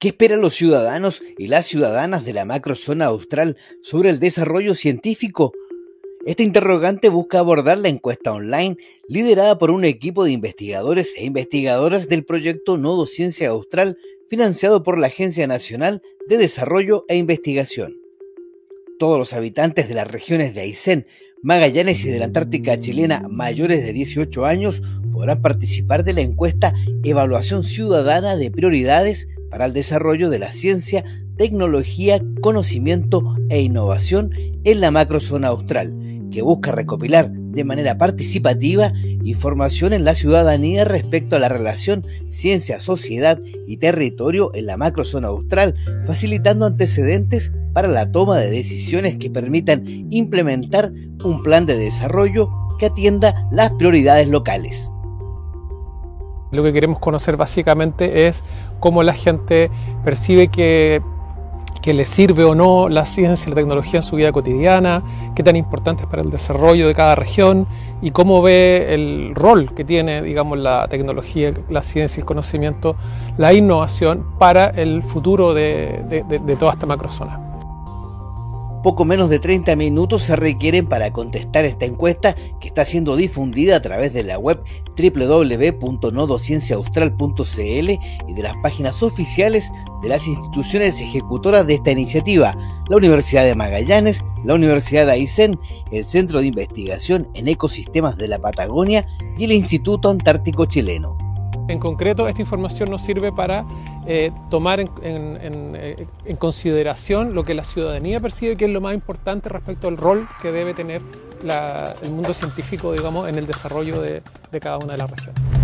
¿Qué esperan los ciudadanos y las ciudadanas de la macrozona austral sobre el desarrollo científico? Este interrogante busca abordar la encuesta online liderada por un equipo de investigadores e investigadoras del proyecto Nodo Ciencia Austral financiado por la Agencia Nacional de Desarrollo e Investigación. Todos los habitantes de las regiones de Aysén, Magallanes y de la Antártica chilena mayores de 18 años podrán participar de la encuesta Evaluación Ciudadana de Prioridades para el desarrollo de la ciencia, tecnología, conocimiento e innovación en la macrozona austral, que busca recopilar de manera participativa información en la ciudadanía respecto a la relación ciencia, sociedad y territorio en la macrozona austral, facilitando antecedentes para la toma de decisiones que permitan implementar un plan de desarrollo que atienda las prioridades locales. Lo que queremos conocer básicamente es cómo la gente percibe que, que le sirve o no la ciencia y la tecnología en su vida cotidiana, qué tan importante para el desarrollo de cada región y cómo ve el rol que tiene digamos, la tecnología, la ciencia, el conocimiento, la innovación para el futuro de, de, de toda esta macrozona. Poco menos de 30 minutos se requieren para contestar esta encuesta que está siendo difundida a través de la web www.nodocienciaaustral.cl y de las páginas oficiales de las instituciones ejecutoras de esta iniciativa, la Universidad de Magallanes, la Universidad de Aysén, el Centro de Investigación en Ecosistemas de la Patagonia y el Instituto Antártico Chileno. En concreto, esta información nos sirve para eh, tomar eh, en, consideración lo que la ciudadanía percibe que es lo más importante respecto al rol que debe tener el mundo científico digamos, en el desarrollo de cada una de las regiones.